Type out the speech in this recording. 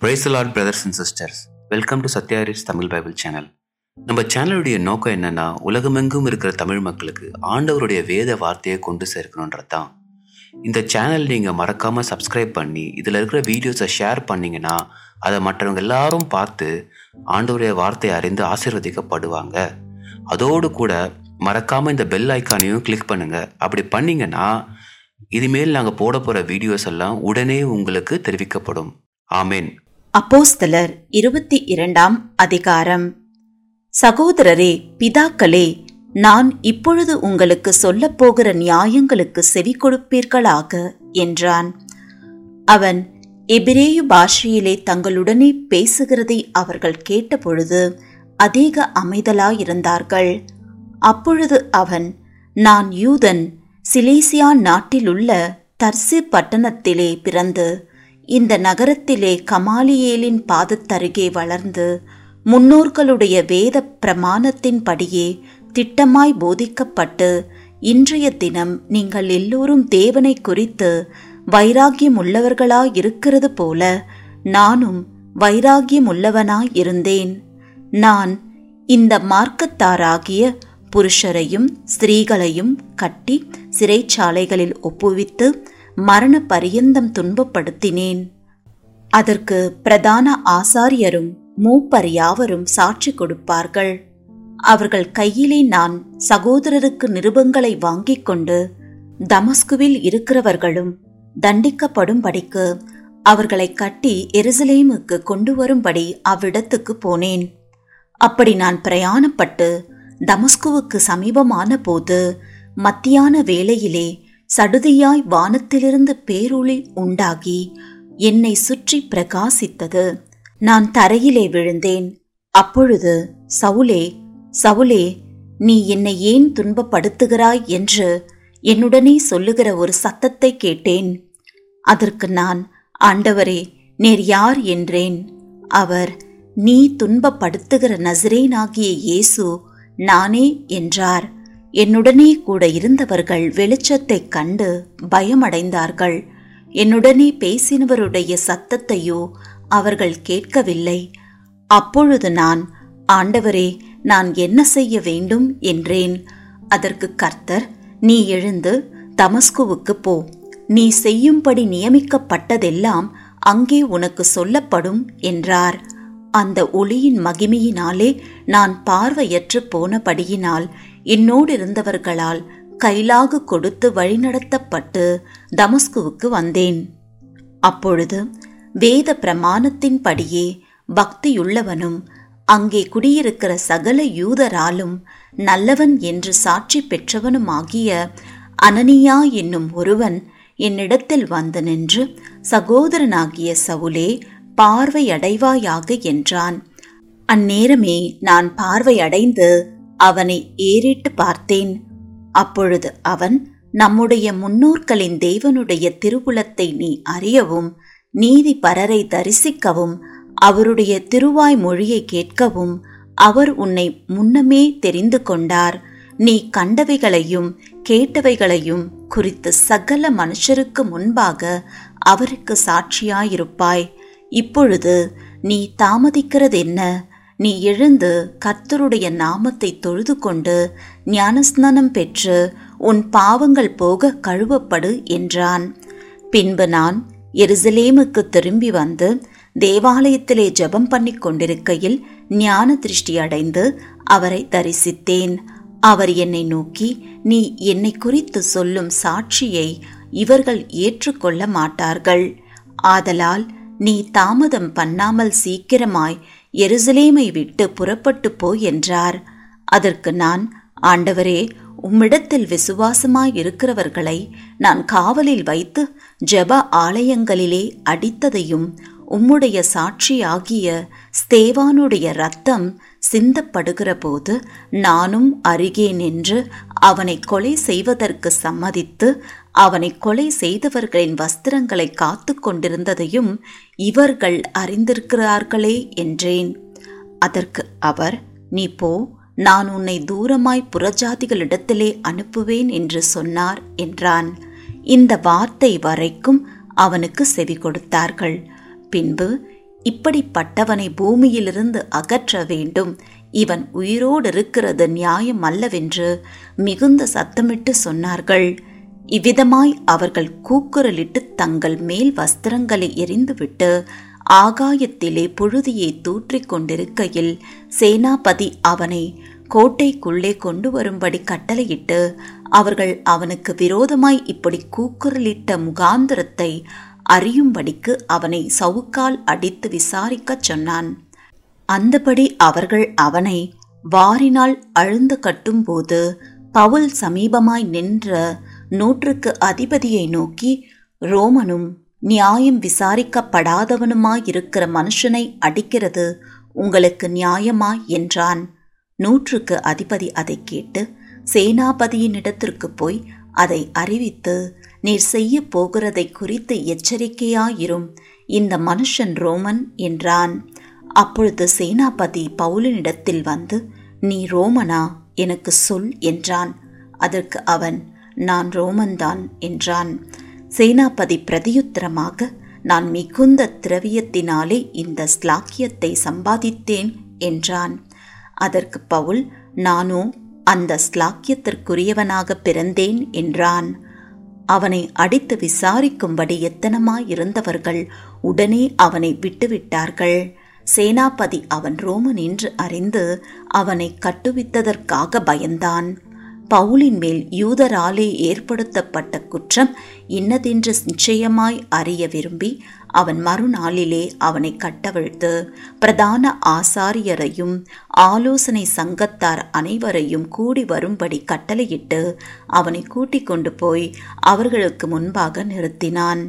Praise lord brothers and sisters welcome to Sathyaris Tamil Bible channel நம்ம சேனலுடைய நோக்கம் என்னன்னா உலகமெங்கும் இருக்கிற தமிழ் மக்களுக்கு ஆண்டவருடைய வேத வார்த்தையை கொண்டு சேர்க்கணுன்றது தான் இந்த சேனல் நீங்கள் மறக்காமல் சப்ஸ்கிரைப் பண்ணி இதில் இருக்கிற வீடியோஸை ஷேர் பண்ணீங்கன்னா அதை மற்றவங்க எல்லாரும் பார்த்து ஆண்டவருடைய வார்த்தையை அறிந்து ஆசீர்வதிக்கப்படுவாங்க. அதோடு கூட மறக்காமல் இந்த பெல் ஐக்கானையும் கிளிக் பண்ணுங்கள் அப்படி பண்ணிங்கன்னா இனிமேல் நாங்கள் போட போகிற வீடியோஸ் எல்லாம் உடனே உங்களுக்கு தெரிவிக்கப்படும். ஆமேன். அப்போஸ்தலர் இருபத்தி இரண்டாம் அதிகாரம். சகோதரரே பிதாக்களே நான் இப்பொழுது உங்களுக்கு சொல்லப்போகிற நியாயங்களுக்கு செவி கொடுப்பீர்களாக என்றான். அவன் எபிரேயு பாஷையிலே தங்களுடனே பேசுகிறதை அவர்கள் கேட்டபொழுது அதிக அமைதலாயிருந்தார்கள். அப்பொழுது அவன் நான் யூதன் சிலேசியா நாட்டிலுள்ள தர்சி பட்டணத்திலே பிறந்து இந்த நகரத்திலே கமாலியேலின் பாதத்தருகே வளர்ந்து முன்னோர்களுடைய வேத பிரமாணத்தின்படியே திட்டமாய் போதிக்கப்பட்டு இன்றைய தினம் நீங்கள் எல்லோரும் தேவனை குறித்து வைராகியம் உள்ளவர்களாயிருக்கிறது போல நானும் வைராகியம் உள்ளவனாய் இருந்தேன் நான் இந்த மார்க்கத்தாராகிய புருஷரையும் ஸ்திரீகளையும் கட்டி சிறைச்சாலைகளில் ஒப்புவித்து மரண பரியந்தம் துன்பப்படுத்தினேன். அதற்கு பிரதான ஆசாரியரும் மூப்பர் யாவரும் சாட்சி கொடுப்பார்கள். அவர்கள் கையிலே நான் சகோதரருக்கு நிருபங்களை வாங்கிக் கொண்டு தமஸ்குவில் இருக்கிறவர்களும் தண்டிக்கப்படும்படிக்கு அவர்களை கட்டி எருசலேமுக்கு கொண்டு வரும்படி அவ்விடத்துக்கு போனேன். அப்படி நான் பிரயாணப்பட்டு தமஸ்குவுக்கு சமீபமான போது மத்தியான வேளையிலே சடுதியாய் வானத்திலிருந்து பேரொளி உண்டாகி என்னை சுற்றி பிரகாசித்தது. நான் தரையிலே விழுந்தேன். அப்பொழுது சவுலே சவுலே நீ என்னை ஏன் துன்பப்படுத்துகிறாய்? என்று என்னுடனே சொல்லுகிற ஒரு சத்தத்தை கேட்டேன். அதற்கு நான் ஆண்டவரே நேர் யார்? என்றேன். அவர் நீ துன்பப்படுத்துகிற நசிரேனாகிய இயேசு நானே என்றார். என்னுடனே கூட இருந்தவர்கள் வெளிச்சத்தைக் கண்டு பயமடைந்தார்கள். என்னுடனே பேசினவருடைய சத்தத்தையோ அவர்கள் கேட்கவில்லை. அப்பொழுது நான் ஆண்டவரே நான் என்ன செய்ய வேண்டும்? என்றேன். அதற்கு கர்த்தர் நீ எழுந்து தமஸ்குவுக்கு போ. நீ செய்யும்படி நியமிக்கப்பட்டதெல்லாம் அங்கே உனக்கு சொல்லப்படும் என்றார். அந்த ஒளியின் மகிமையினாலே நான் பார்வையற்று போனபடியினால் என்னோடு இருந்தவர்களால் கைலாகு கொடுத்து வழிநடத்தப்பட்டு தமஸ்குவுக்கு வந்தேன். அப்பொழுது வேத பிரமாணத்தின்படியே பக்தியுள்ளவனும் அங்கே குடியிருக்கிற சகல யூதராலும் நல்லவன் என்று சாட்சி பெற்றவனுமாகிய அனனியா என்னும் ஒருவன் என்னிடத்தில் வந்து நின்று சகோதரனாகிய சவுலே பார்வையடைவாயாக என்றான். அந்நேரமே நான் பார்வையடைந்து அவனை ஏறிட்டு பார்த்தேன். அப்பொழுது அவன் நம்முடைய முன்னோர்களின் தேவனுடைய திருவுளத்தை நீ அறியவும் நீதி பரரை தரிசிக்கவும் அவருடைய திருவாய் மொழியை கேட்கவும் அவர் உன்னை முன்னமே தெரிந்து கொண்டார். நீ கண்டவைகளையும் கேட்டவைகளையும் குறித்து சகல மனுஷருக்கு முன்பாக அவருக்கு சாட்சியாயிருப்பாய். இப்பொழுது நீ தாமதிக்கிறது என்ன நீ எழுந்து கர்த்தருடைய நாமத்தை தொழுது கொண்டு ஞானஸ்நானம் பெற்று உன் பாவங்கள் போக கழுவப்படு என்றான். பின்பு நான் எருசலேமுக்கு திரும்பி வந்து தேவாலயத்திலே ஜெபம் பண்ணி கொண்டிருக்கையில் ஞான திருஷ்டி அடைந்து அவரை தரிசித்தேன். அவர் என்னை நோக்கி நீ என்னை குறித்து சொல்லும் சாட்சியை இவர்கள் ஏற்றுக்கொள்ள மாட்டார்கள். ஆதலால் நீ தாமதம் பண்ணாமல் சீக்கிரமாய் எருசலேமை விட்டு புறப்பட்டு போ என்றார். அதற்கு நான் ஆண்டவரே உம்மிடத்தில் விசுவாசமாய் இருக்கிறவர்களை நான் காவலில் வைத்து ஜெப ஆலயங்களிலே அடித்ததையும் உம்முடைய சாட்சியாகிய ஸ்தேவானுடைய ரத்தம் சிந்தப்படுகிற போது நானும் அருகே நின்று அவனை கொலை செய்வதற்கு சம்மதித்து அவனை கொலை செய்தவர்களின் வஸ்திரங்களை காத்து கொண்டிருந்ததையும் இவர்கள் அறிந்திருக்கிறார்களே என்றேன். அதற்கு அவர் நீ போ நான் உன்னை தூரமாய் புறஜாதிகளிடத்திலே அனுப்புவேன் என்று சொன்னார் என்றான். இந்த வார்த்தை வரைக்கும் அவனுக்கு செவி கொடுத்தார்கள். பின்பு இப்படிப்பட்டவனை பூமியிலிருந்து அகற்ற வேண்டும். இவன் உயிரோடு இருக்கிறது நியாயம் அல்லவென்று மிகுந்த சத்தமிட்டு சொன்னார்கள். இவ்விதமாய் அவர்கள் கூக்குரலிட்டு தங்கள் மேல் வஸ்திரங்களை எரிந்துவிட்டு ஆகாயத்திலே புழுதியை தூற்றிக் கொண்டிருக்கையில் சேனாபதி அவனை கோட்டைக்குள்ளே கொண்டு வரும்படி கட்டளையிட்டு அவர்கள் அவனுக்கு விரோதமாய் இப்படி கூக்குரலிட்ட முகாந்திரத்தை அறியும்படிக்கு அவனை சவுக்கால் அடித்து விசாரிக்கச் சொன்னான். அந்தபடி அவர்கள் அவனை வாரினால் அழுந்து கட்டும்போது பவுல் சமீபமாய் நின்ற நூற்றுக்கு அதிபதியை நோக்கி ரோமனும் நியாயம் விசாரிக்கப்படாதவனுமாயிருக்கிற மனுஷனை அடிக்கிறது உங்களுக்கு நியாயமா? என்றான். நூற்றுக்கு அதிபதி அதை கேட்டு சேனாபதியினிடத்திற்கு போய் அதை அறிவித்து நீர் செய்ய போகிறதை குறித்து எச்சரிக்கையாயிரும். இந்த மனுஷன் ரோமன் என்றான். அப்பொழுது சேனாபதி பவுலினிடத்தில் வந்து நீ ரோமனா? எனக்கு சொல் என்றான். அதற்கு அவன் நான் ரோமன்தான் என்றான். சேனாபதி பிரதியுத்தரமாக நான் மிகுந்த திரவியத்தினாலே இந்த ஸ்லாக்கியத்தை சம்பாதித்தேன் என்றான். அதற்கு பவுல் நானோ அந்த ஸ்லாக்கியத்திற்குரியவனாக பிறந்தேன் என்றான். அவனை அடித்து விசாரிக்கும்படி எத்தனமாயிருந்தவர்கள் உடனே அவனை விட்டுவிட்டார்கள். சேனாபதி அவன் ரோமன் என்று அறிந்து அவனை கட்டுவித்ததற்காக பயந்தான். பவுலின் மேல் யூதராலே ஏற்படுத்தப்பட்ட குற்றம் இன்னதென்று நிச்சயமாய் அறிய விரும்பி அவன் மறுநாளிலே அவனை கட்டவிழ்த்து பிரதான ஆசாரியரையும் ஆலோசனை சங்கத்தார் அனைவரையும் கூடி வரும்படி கட்டளையிட்டு அவனை கூட்டிக் கொண்டு போய் அவர்களுக்கு முன்பாக நிறுத்தினான்.